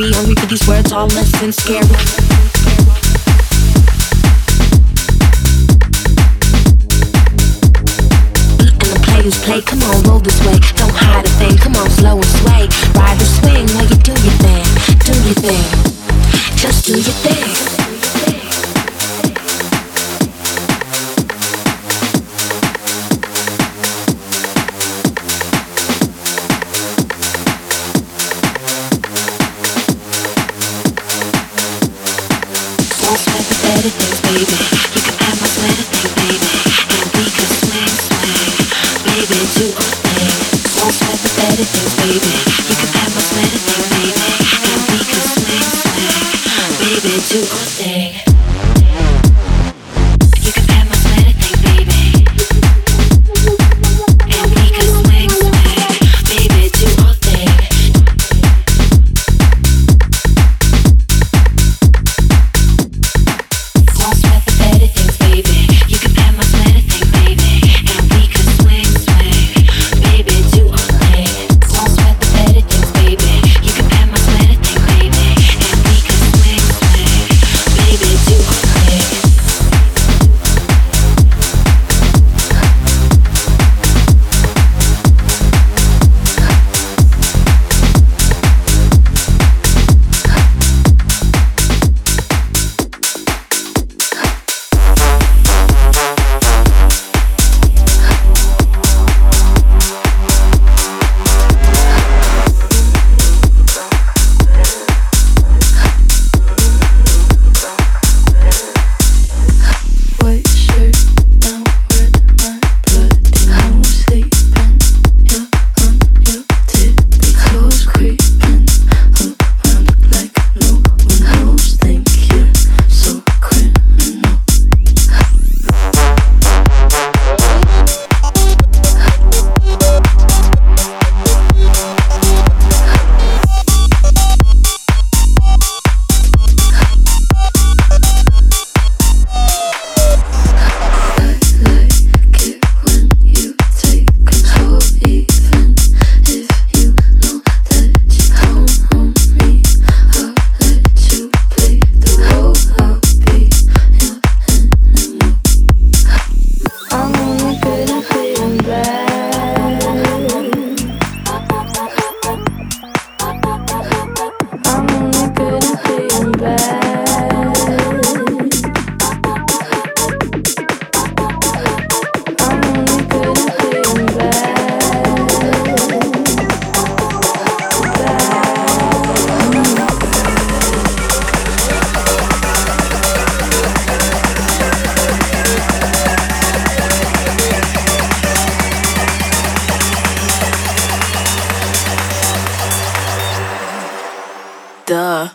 scary. On repeat these words all less than scary. And the players play. Come on, roll this way. Don't hide it. do with me. Most hypothetical things, baby. You can duh.